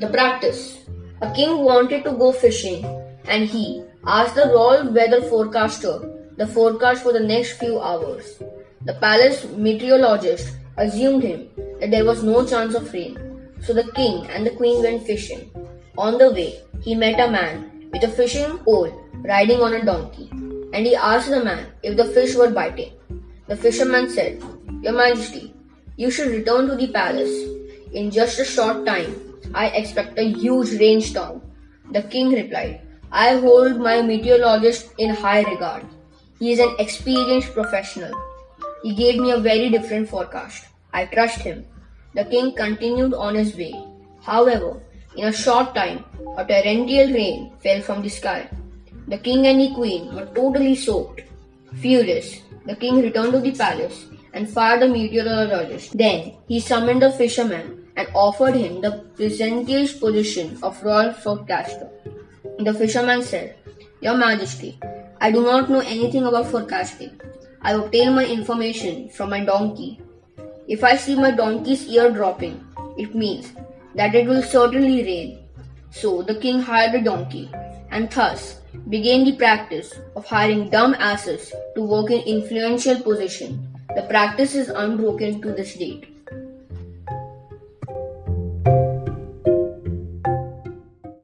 The practice. A king wanted to go fishing and he asked the royal weather forecaster the forecast for the next few hours. The palace meteorologist assumed him that there was no chance of rain, so the king and the queen went fishing. On the way, he met a man with a fishing pole riding on a donkey, and he asked the man if the fish were biting. The fisherman said, Your Majesty, you should return to the palace. In just a short time, I expect a huge rainstorm. The king replied, I hold my meteorologist in high regard. He is an experienced professional. He gave me a very different forecast. I trust him. The king continued on his way. However, in a short time, a torrential rain fell from the sky. The king and the queen were totally soaked. Furious, the king returned to the palace and fired the meteorologist. Then he summoned the fisherman and offered him the presentious position of royal forecaster. The fisherman said, Your Majesty, I do not know anything about forecasting. I obtain my information from my donkey. If I see my donkey's ear dropping, it means that it will certainly rain. So the king hired a donkey and thus began the practice of hiring dumb asses to work in influential position. The practice is unbroken to this date.